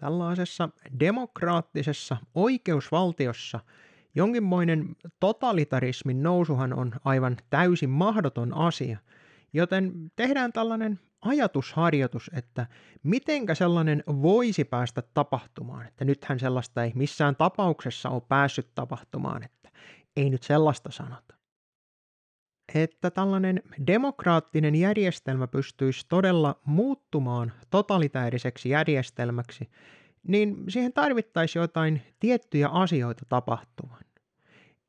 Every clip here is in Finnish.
Tällaisessa demokraattisessa oikeusvaltiossa jonkinmoinen totalitarismin nousuhan on aivan täysin mahdoton asia, joten tehdään tällainen ajatusharjoitus, että mitenkä sellainen voisi päästä tapahtumaan. Että nythän sellaista ei missään tapauksessa ole päässyt tapahtumaan, että ei nyt sellaista sanota. Että tällainen demokraattinen järjestelmä pystyisi todella muuttumaan totalitääriseksi järjestelmäksi, niin siihen tarvittaisiin jotain tiettyjä asioita tapahtumaan.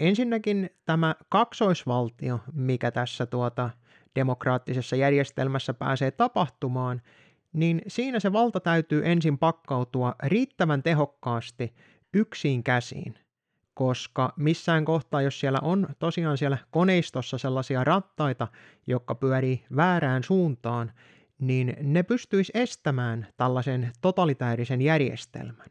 Ensinnäkin tämä kaksoisvaltio, mikä tässä tuota demokraattisessa järjestelmässä pääsee tapahtumaan, niin siinä se valta täytyy ensin pakkautua riittävän tehokkaasti yksin käsiin. Koska missään kohtaa, jos siellä on tosiaan siellä koneistossa sellaisia rattaita, jotka pyörii väärään suuntaan, niin ne pystyisi estämään tällaisen totalitäärisen järjestelmän.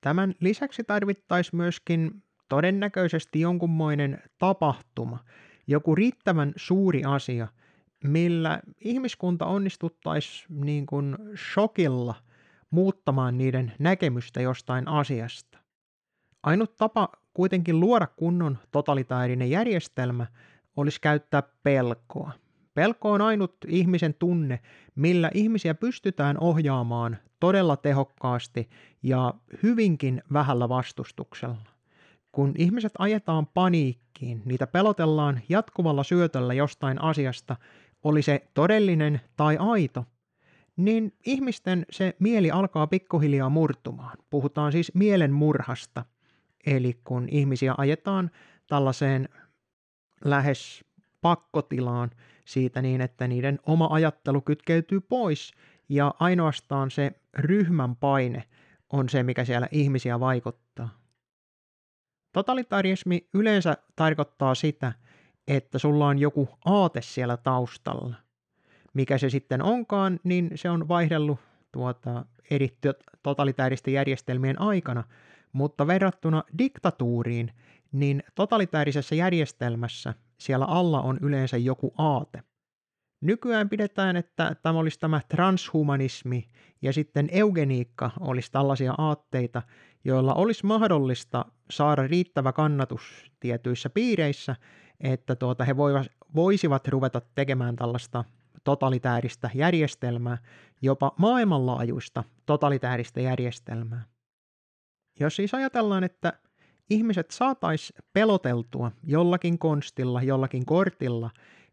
Tämän lisäksi tarvittaisiin myöskin todennäköisesti jonkunmoinen tapahtuma, joku riittävän suuri asia, millä ihmiskunta onnistuttaisi niin kuin shokilla muuttamaan niiden näkemystä jostain asiasta. Ainut tapa kuitenkin luoda kunnon totalitaarinen järjestelmä olisi käyttää pelkoa. Pelko on ainut ihmisen tunne, millä ihmisiä pystytään ohjaamaan todella tehokkaasti ja hyvinkin vähällä vastustuksella. Kun ihmiset ajetaan paniikkiin, niitä pelotellaan jatkuvalla syötöllä jostain asiasta, oli se todellinen tai aito, niin ihmisten se mieli alkaa pikkuhiljaa murtumaan. Puhutaan siis mielen murhasta. Eli kun ihmisiä ajetaan tällaiseen lähes pakkotilaan siitä niin, että niiden oma ajattelu kytkeytyy pois ja ainoastaan se ryhmän paine on se, mikä siellä ihmisiä vaikuttaa. Totalitarismi yleensä tarkoittaa sitä, että sulla on joku aate siellä taustalla. Mikä se sitten onkaan, niin se on vaihdellut tuota, eri totalitaaristen järjestelmien aikana, mutta verrattuna diktatuuriin, niin totalitaarisessa järjestelmässä siellä alla on yleensä joku aate. Nykyään pidetään, että tämä olisi tämä transhumanismi ja sitten eugeniikka olisi tällaisia aatteita, joilla olisi mahdollista saada riittävä kannatus tietyissä piireissä, että tuota, he voisivat ruveta tekemään tällaista totalitääristä järjestelmää, jopa maailmanlaajuista totalitääristä järjestelmää. Jos siis ajatellaan, että ihmiset saatais peloteltua jollakin konstilla, jollakin kortilla,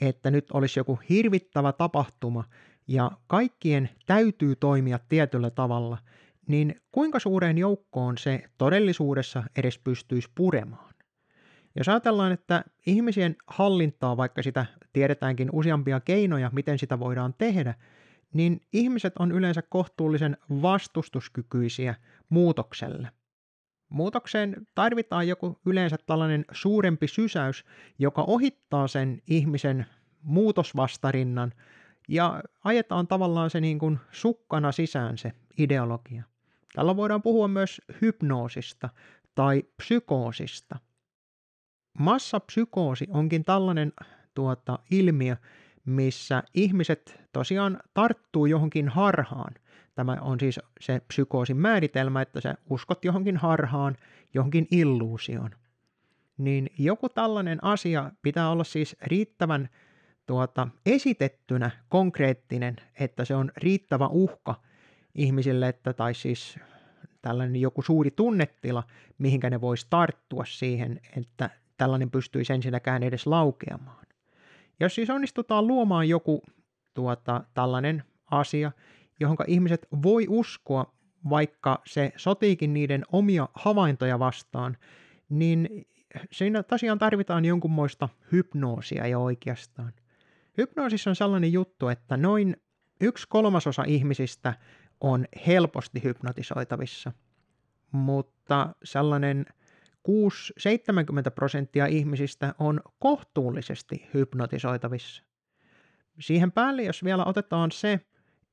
että nyt olisi joku hirvittävä tapahtuma ja kaikkien täytyy toimia tietyllä tavalla, niin kuinka suureen joukkoon se todellisuudessa edes pystyisi puremaan? Jos ajatellaan, että ihmisien hallintaa, vaikka sitä tiedetäänkin useampia keinoja, miten sitä voidaan tehdä, niin ihmiset on yleensä kohtuullisen vastustuskykyisiä muutokselle – Muutokseen tarvitaan joku yleensä tällainen suurempi sysäys, joka ohittaa sen ihmisen muutosvastarinnan ja ajetaan tavallaan se niin kuin sukkana sisään se ideologia. Tällä voidaan puhua myös hypnoosista tai psykoosista. Massapsykoosi onkin tällainen tuota, ilmiö, missä ihmiset tosiaan tarttuu johonkin harhaan. Tämä on siis se psykoosin määritelmä, että sä uskot johonkin harhaan, johonkin illuusioon. Niin joku tällainen asia pitää olla siis riittävän tuota, esitettynä konkreettinen, että se on riittävä uhka ihmisille, että, tai siis tällainen joku suuri tunnetila, mihinkä ne voisi tarttua siihen, että tällainen pystyisi ensinnäkään edes laukeamaan. Jos siis onnistutaan luomaan joku tuota, tällainen asia, johon ihmiset voi uskoa, vaikka se sotiikin niiden omia havaintoja vastaan, niin siinä tosiaan tarvitaan jonkunmoista hypnoosia jo oikeastaan. Hypnoosissa on sellainen juttu, että noin yksi kolmasosa ihmisistä on helposti hypnotisoitavissa, mutta sellainen 6-70 prosenttia ihmisistä on kohtuullisesti hypnotisoitavissa. Siihen päälle, jos vielä otetaan se,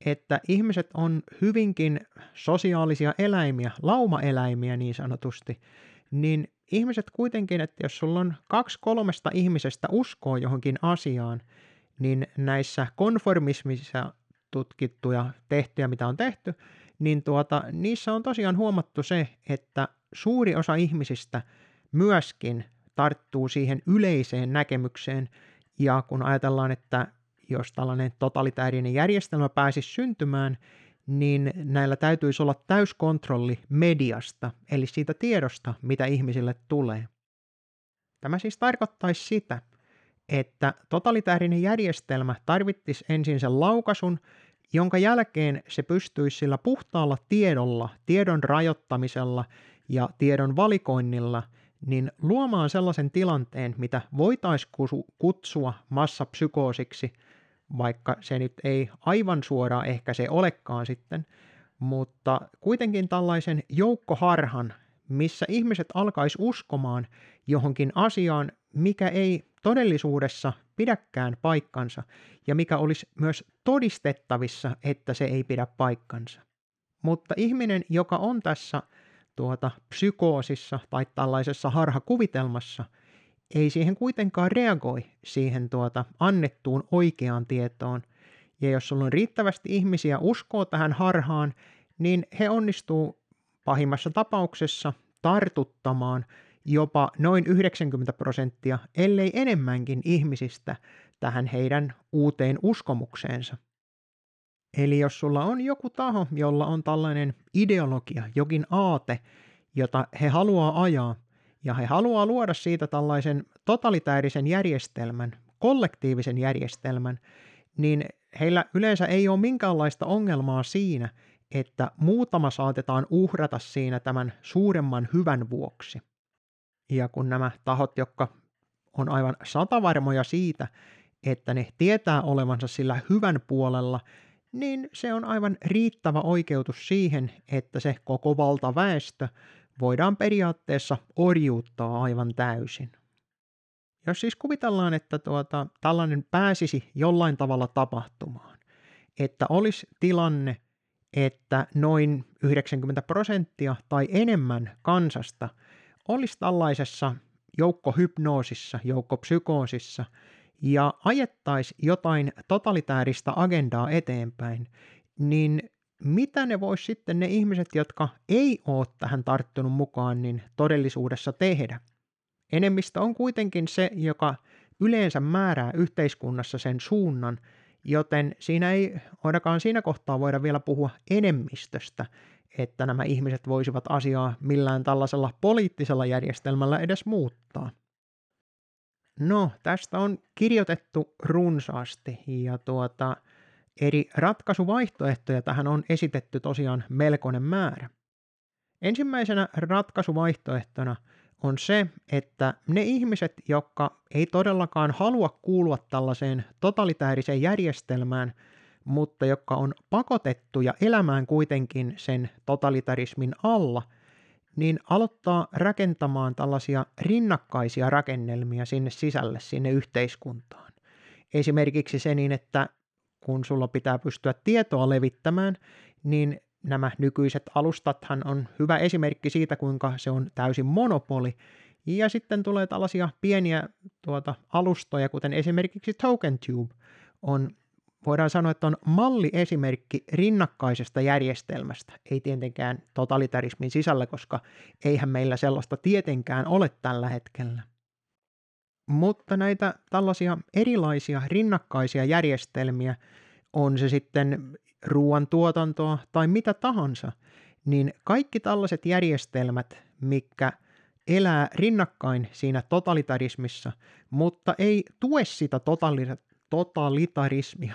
että ihmiset on hyvinkin sosiaalisia eläimiä, laumaeläimiä niin sanotusti, niin ihmiset kuitenkin, että jos sulla on kaksi kolmesta ihmisestä uskoo johonkin asiaan, niin näissä konformismissa tutkittu ja tehty ja mitä on tehty, niin tuota, niissä on tosiaan huomattu se, että suuri osa ihmisistä myöskin tarttuu siihen yleiseen näkemykseen, ja kun ajatellaan, että jos tällainen totalitaarinen järjestelmä pääsisi syntymään, niin näillä täytyisi olla täyskontrolli mediasta, eli siitä tiedosta, mitä ihmisille tulee. Tämä siis tarkoittaisi sitä, että totalitaarinen järjestelmä tarvittisi ensin sen laukasun, jonka jälkeen se pystyisi sillä puhtaalla tiedolla, tiedon rajoittamisella ja tiedon valikoinnilla niin luomaan sellaisen tilanteen, mitä voitaisiin kutsua massapsykoosiksi, vaikka se nyt ei aivan suoraan ehkä se olekaan sitten, mutta kuitenkin tällaisen joukkoharhan, missä ihmiset alkaisi uskomaan johonkin asiaan, mikä ei todellisuudessa pidäkään paikkansa ja mikä olisi myös todistettavissa, että se ei pidä paikkansa. Mutta ihminen, joka on tässä tuota, psykoosissa tai tällaisessa harhakuvitelmassa, ei siihen kuitenkaan reagoi siihen tuota, annettuun oikeaan tietoon. Ja jos sulla on riittävästi ihmisiä uskoo tähän harhaan, niin he onnistuu pahimmassa tapauksessa tartuttamaan jopa noin 90 prosenttia, ellei enemmänkin ihmisistä tähän heidän uuteen uskomukseensa. Eli jos sulla on joku taho, jolla on tällainen ideologia, jokin aate, jota he haluaa ajaa, ja he haluaa luoda siitä tällaisen totalitäärisen järjestelmän, kollektiivisen järjestelmän, niin heillä yleensä ei ole minkäänlaista ongelmaa siinä, että muutama saatetaan uhrata siinä tämän suuremman hyvän vuoksi. Ja kun nämä tahot, jotka on aivan satavarmoja siitä, että ne tietää olevansa sillä hyvän puolella, niin se on aivan riittävä oikeutus siihen, että se koko valtaväestö voidaan periaatteessa orjuuttaa aivan täysin. Jos siis kuvitellaan, että tuota, tällainen pääsisi jollain tavalla tapahtumaan, että olisi tilanne, että noin 90 prosenttia tai enemmän kansasta olisi tällaisessa joukkohypnoosissa, joukkopsykoosissa ja ajettaisi jotain totalitääristä agendaa eteenpäin, niin mitä ne vois sitten ne ihmiset, jotka ei ole tähän tarttunut mukaan, niin todellisuudessa tehdä? Enemmistö on kuitenkin se, joka yleensä määrää yhteiskunnassa sen suunnan, joten siinä ei ainakaan siinä kohtaa voida vielä puhua enemmistöstä, että nämä ihmiset voisivat asiaa millään tällaisella poliittisella järjestelmällä edes muuttaa. No, tästä on kirjoitettu runsaasti ja tuota, eri ratkaisuvaihtoehtoja tähän on esitetty tosiaan melkoinen määrä. Ensimmäisenä ratkaisuvaihtoehtona on se, että ne ihmiset, jotka ei todellakaan halua kuulua tällaiseen totalitääriseen järjestelmään, mutta jotka on pakotettuja elämään kuitenkin sen totalitarismin alla, niin aloittaa rakentamaan tällaisia rinnakkaisia rakennelmia sinne sisälle, sinne yhteiskuntaan. Esimerkiksi se niin, että kun sulla pitää pystyä tietoa levittämään, niin nämä nykyiset alustathan on hyvä esimerkki siitä, kuinka se on täysin monopoli. Ja sitten tulee tällaisia pieniä tuota, alustoja, kuten esimerkiksi TokenTube on voidaan sanoa, että on malliesimerkki rinnakkaisesta järjestelmästä. Ei tietenkään totalitarismin sisällä, koska eihän meillä sellaista tietenkään ole tällä hetkellä. Mutta näitä tällaisia erilaisia rinnakkaisia järjestelmiä, on se sitten ruoantuotantoa tai mitä tahansa, niin kaikki tällaiset järjestelmät, mikä elää rinnakkain siinä totalitarismissa, mutta ei tue sitä totalitarismia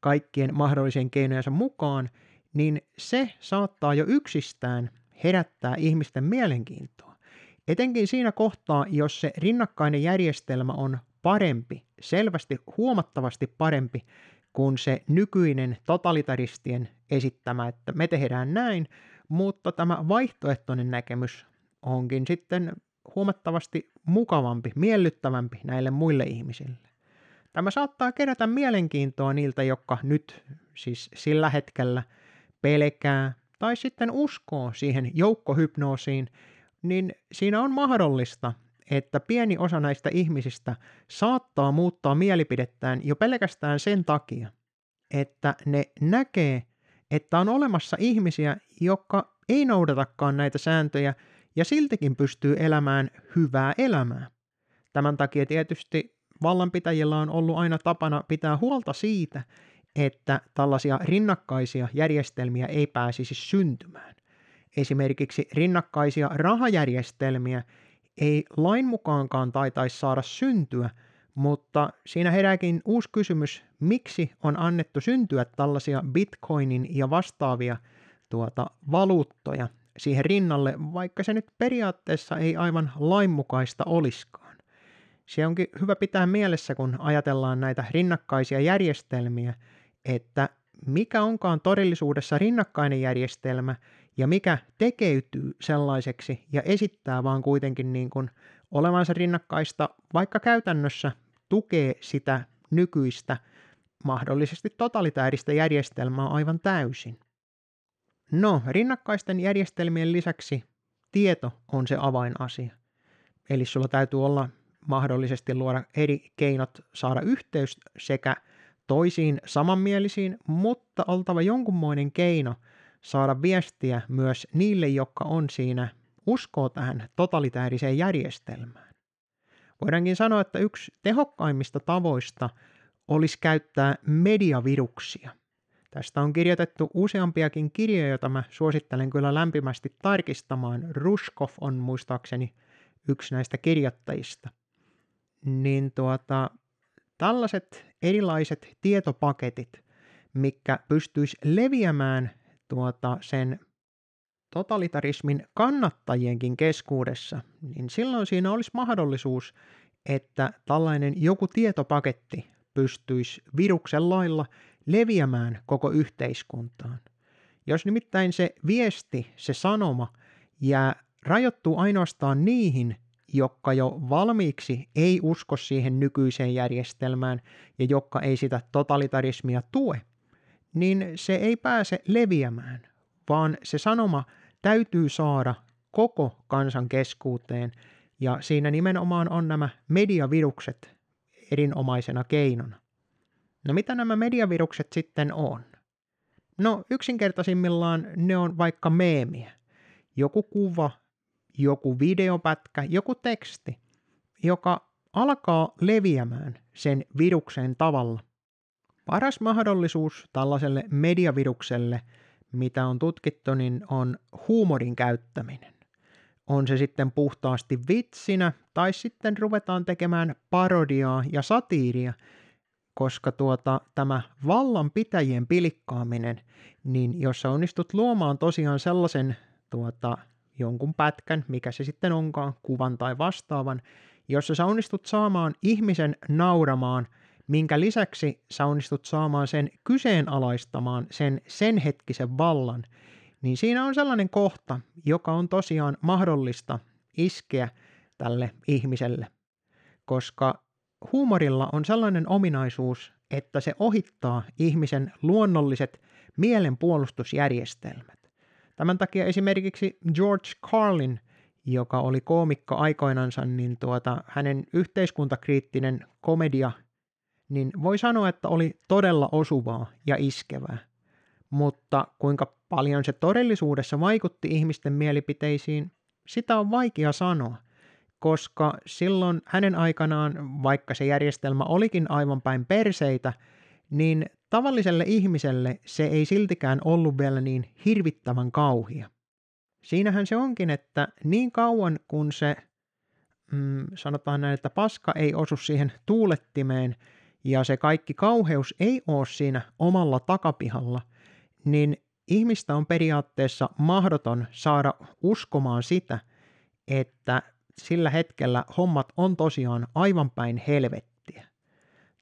kaikkien mahdollisien keinojensa mukaan, niin se saattaa jo yksistään herättää ihmisten mielenkiintoa. Etenkin siinä kohtaa, jos se rinnakkainen järjestelmä on parempi, selvästi huomattavasti parempi kuin se nykyinen totalitaristien esittämä, että me tehdään näin, mutta tämä vaihtoehtoinen näkemys onkin sitten huomattavasti mukavampi, miellyttävämpi näille muille ihmisille. Tämä saattaa kerätä mielenkiintoa niiltä, jotka nyt siis sillä hetkellä pelkää tai sitten uskoo siihen joukkohypnoosiin, niin siinä on mahdollista, että pieni osa näistä ihmisistä saattaa muuttaa mielipidettään jo pelkästään sen takia, että ne näkee, että on olemassa ihmisiä, jotka ei noudatakaan näitä sääntöjä ja siltikin pystyy elämään hyvää elämää. Tämän takia tietysti vallanpitäjillä on ollut aina tapana pitää huolta siitä, että tällaisia rinnakkaisia järjestelmiä ei pääsisi syntymään. Esimerkiksi rinnakkaisia rahajärjestelmiä ei lain mukaankaan taitaisi saada syntyä, mutta siinä herääkin uusi kysymys, miksi on annettu syntyä tällaisia bitcoinin ja vastaavia tuota, valuuttoja siihen rinnalle, vaikka se nyt periaatteessa ei aivan lainmukaista olisikaan. Se onkin hyvä pitää mielessä, kun ajatellaan näitä rinnakkaisia järjestelmiä, että mikä onkaan todellisuudessa rinnakkainen järjestelmä ja mikä tekeytyy sellaiseksi ja esittää vaan kuitenkin niin kuin olevansa rinnakkaista, vaikka käytännössä tukee sitä nykyistä mahdollisesti totalitääristä järjestelmää aivan täysin. No, rinnakkaisten järjestelmien lisäksi tieto on se avainasia. Eli sulla täytyy olla mahdollisesti luoda eri keinot saada yhteys sekä toisiin samanmielisiin, mutta oltava jonkunmoinen keino saada viestiä myös niille, jotka on siinä uskoo tähän totalitääriseen järjestelmään. Voidaankin sanoa, että yksi tehokkaimmista tavoista olisi käyttää mediaviruksia. Tästä on kirjoitettu useampiakin kirjoja, joita mä suosittelen kyllä lämpimästi tarkistamaan. Ruskov on muistaakseni yksi näistä kirjoittajista. Niin tuota, tällaiset erilaiset tietopaketit, mikä pystyisi leviämään tuota sen totalitarismin kannattajienkin keskuudessa, niin silloin siinä olisi mahdollisuus, että tällainen joku tietopaketti pystyisi viruksen lailla leviämään koko yhteiskuntaan. Jos nimittäin se viesti, se sanoma, jää rajoittuu ainoastaan niihin, jotka jo valmiiksi ei usko siihen nykyiseen järjestelmään ja jotka ei sitä totalitarismia tue, niin se ei pääse leviämään, vaan se sanoma täytyy saada koko kansan keskuuteen ja siinä nimenomaan on nämä mediavirukset erinomaisena keinona. No mitä nämä mediavirukset sitten on? No yksinkertaisimmillaan ne on vaikka meemiä. Joku kuva, joku videopätkä, joku teksti, joka alkaa leviämään sen viruksen tavalla. Paras mahdollisuus tällaiselle mediavirukselle, mitä on tutkittu, niin on huumorin käyttäminen. On se sitten puhtaasti vitsinä tai sitten ruvetaan tekemään parodiaa ja satiiria, koska tuota, tämä vallanpitäjien pilikkaaminen, niin jos sä onnistut luomaan tosiaan sellaisen tuota, jonkun pätkän, mikä se sitten onkaan, kuvan tai vastaavan, jossa sä onnistut saamaan ihmisen nauramaan, minkä lisäksi sä onnistut saamaan sen kyseenalaistamaan sen sen hetkisen vallan, niin siinä on sellainen kohta, joka on tosiaan mahdollista iskeä tälle ihmiselle, koska huumorilla on sellainen ominaisuus, että se ohittaa ihmisen luonnolliset mielenpuolustusjärjestelmät. Tämän takia esimerkiksi George Carlin, joka oli koomikko aikoinansa, niin tuota, hänen yhteiskuntakriittinen komedia, niin voi sanoa, että oli todella osuvaa ja iskevää. Mutta kuinka paljon se todellisuudessa vaikutti ihmisten mielipiteisiin, sitä on vaikea sanoa, koska silloin hänen aikanaan, vaikka se järjestelmä olikin aivan päin perseitä, niin Tavalliselle ihmiselle se ei siltikään ollut vielä niin hirvittävän kauhia. Siinähän se onkin, että niin kauan kun se, mm, sanotaan näin, että paska ei osu siihen tuulettimeen ja se kaikki kauheus ei ole siinä omalla takapihalla, niin ihmistä on periaatteessa mahdoton saada uskomaan sitä, että sillä hetkellä hommat on tosiaan aivan päin helvettiä.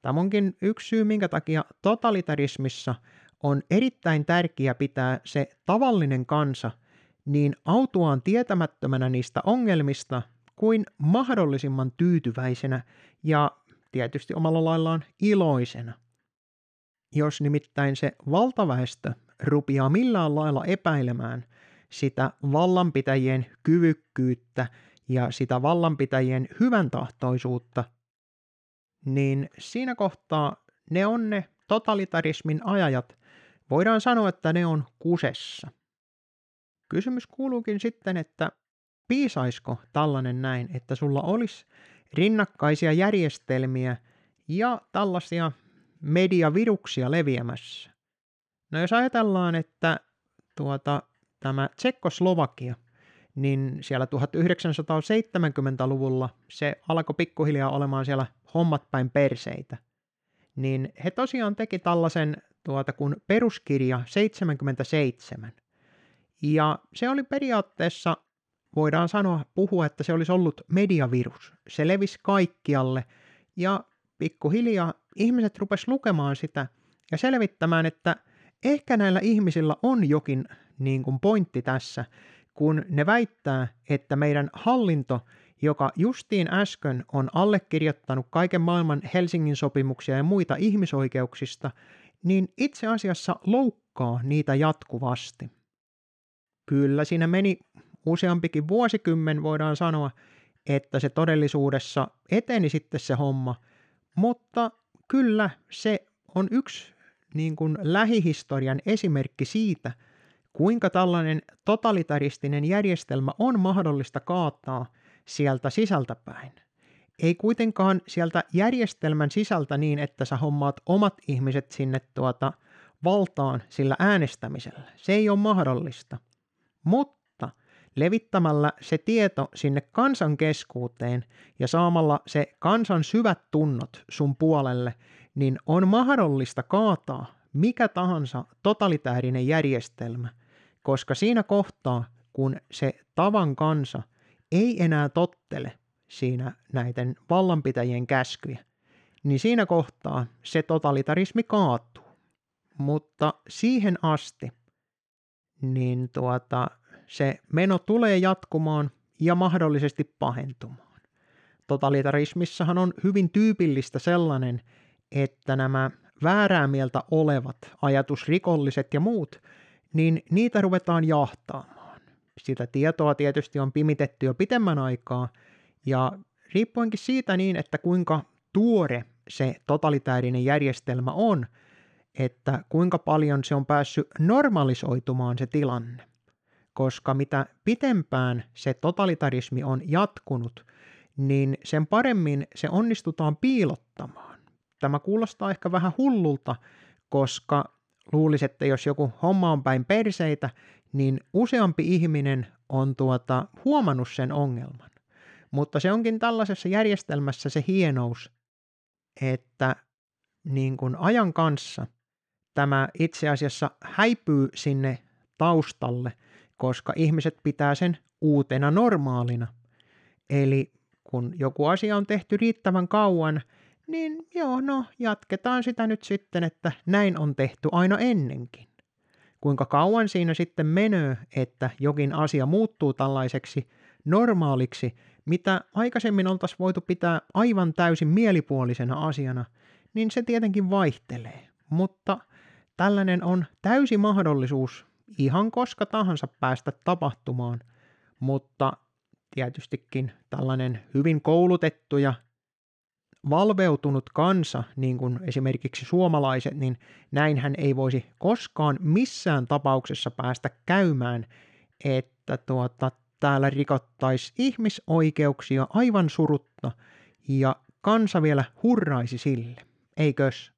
Tämä onkin yksi syy, minkä takia totalitarismissa on erittäin tärkeää pitää se tavallinen kansa niin autuaan tietämättömänä niistä ongelmista kuin mahdollisimman tyytyväisenä ja tietysti omalla laillaan iloisena. Jos nimittäin se valtaväestö rupiaa millään lailla epäilemään sitä vallanpitäjien kyvykkyyttä ja sitä vallanpitäjien hyvän tahtoisuutta – niin siinä kohtaa ne on ne totalitarismin ajajat, voidaan sanoa, että ne on kusessa. Kysymys kuuluukin sitten, että piisaisiko tällainen näin, että sulla olisi rinnakkaisia järjestelmiä ja tällaisia mediaviruksia leviämässä. No jos ajatellaan, että tuota, tämä Tsekkoslovakia, niin siellä 1970-luvulla se alkoi pikkuhiljaa olemaan siellä hommat päin perseitä. Niin he tosiaan teki tällaisen tuota, kuin peruskirja 77. Ja se oli periaatteessa, voidaan sanoa, puhua, että se olisi ollut mediavirus. Se levisi kaikkialle ja pikkuhiljaa ihmiset rupes lukemaan sitä ja selvittämään, että ehkä näillä ihmisillä on jokin niin kuin pointti tässä, kun ne väittää, että meidän hallinto, joka justiin äsken on allekirjoittanut kaiken maailman Helsingin sopimuksia ja muita ihmisoikeuksista, niin itse asiassa loukkaa niitä jatkuvasti. Kyllä siinä meni useampikin vuosikymmen, voidaan sanoa, että se todellisuudessa eteni sitten se homma, mutta kyllä se on yksi niin kuin lähihistorian esimerkki siitä, kuinka tällainen totalitaristinen järjestelmä on mahdollista kaataa sieltä sisältäpäin. Ei kuitenkaan sieltä järjestelmän sisältä niin, että sä hommaat omat ihmiset sinne tuota valtaan sillä äänestämisellä. Se ei ole mahdollista. Mutta levittämällä se tieto sinne kansan keskuuteen ja saamalla se kansan syvät tunnot sun puolelle, niin on mahdollista kaataa mikä tahansa totalitäärinen järjestelmä, koska siinä kohtaa, kun se tavan kansa ei enää tottele siinä näiden vallanpitäjien käskyjä, niin siinä kohtaa se totalitarismi kaatuu. Mutta siihen asti niin tuota, se meno tulee jatkumaan ja mahdollisesti pahentumaan. Totalitarismissahan on hyvin tyypillistä sellainen, että nämä väärää mieltä olevat ajatusrikolliset ja muut, niin niitä ruvetaan jahtaamaan. Sitä tietoa tietysti on pimitetty jo pitemmän aikaa, ja riippuenkin siitä niin, että kuinka tuore se totalitäärinen järjestelmä on, että kuinka paljon se on päässyt normalisoitumaan se tilanne. Koska mitä pitempään se totalitarismi on jatkunut, niin sen paremmin se onnistutaan piilottamaan. Tämä kuulostaa ehkä vähän hullulta, koska luulisi, että jos joku homma on päin perseitä, niin useampi ihminen on tuota, huomannut sen ongelman. Mutta se onkin tällaisessa järjestelmässä se hienous, että niin kuin ajan kanssa tämä itse asiassa häipyy sinne taustalle, koska ihmiset pitää sen uutena normaalina. Eli kun joku asia on tehty riittävän kauan, niin joo, no jatketaan sitä nyt sitten, että näin on tehty aina ennenkin. Kuinka kauan siinä sitten menee, että jokin asia muuttuu tällaiseksi normaaliksi, mitä aikaisemmin oltaisiin voitu pitää aivan täysin mielipuolisena asiana, niin se tietenkin vaihtelee. Mutta tällainen on täysi mahdollisuus ihan koska tahansa päästä tapahtumaan, mutta tietystikin tällainen hyvin koulutettu ja valveutunut kansa, niin kuin esimerkiksi suomalaiset, niin näinhän ei voisi koskaan missään tapauksessa päästä käymään, että tuota, täällä rikottaisi ihmisoikeuksia aivan surutta ja kansa vielä hurraisi sille, eikös?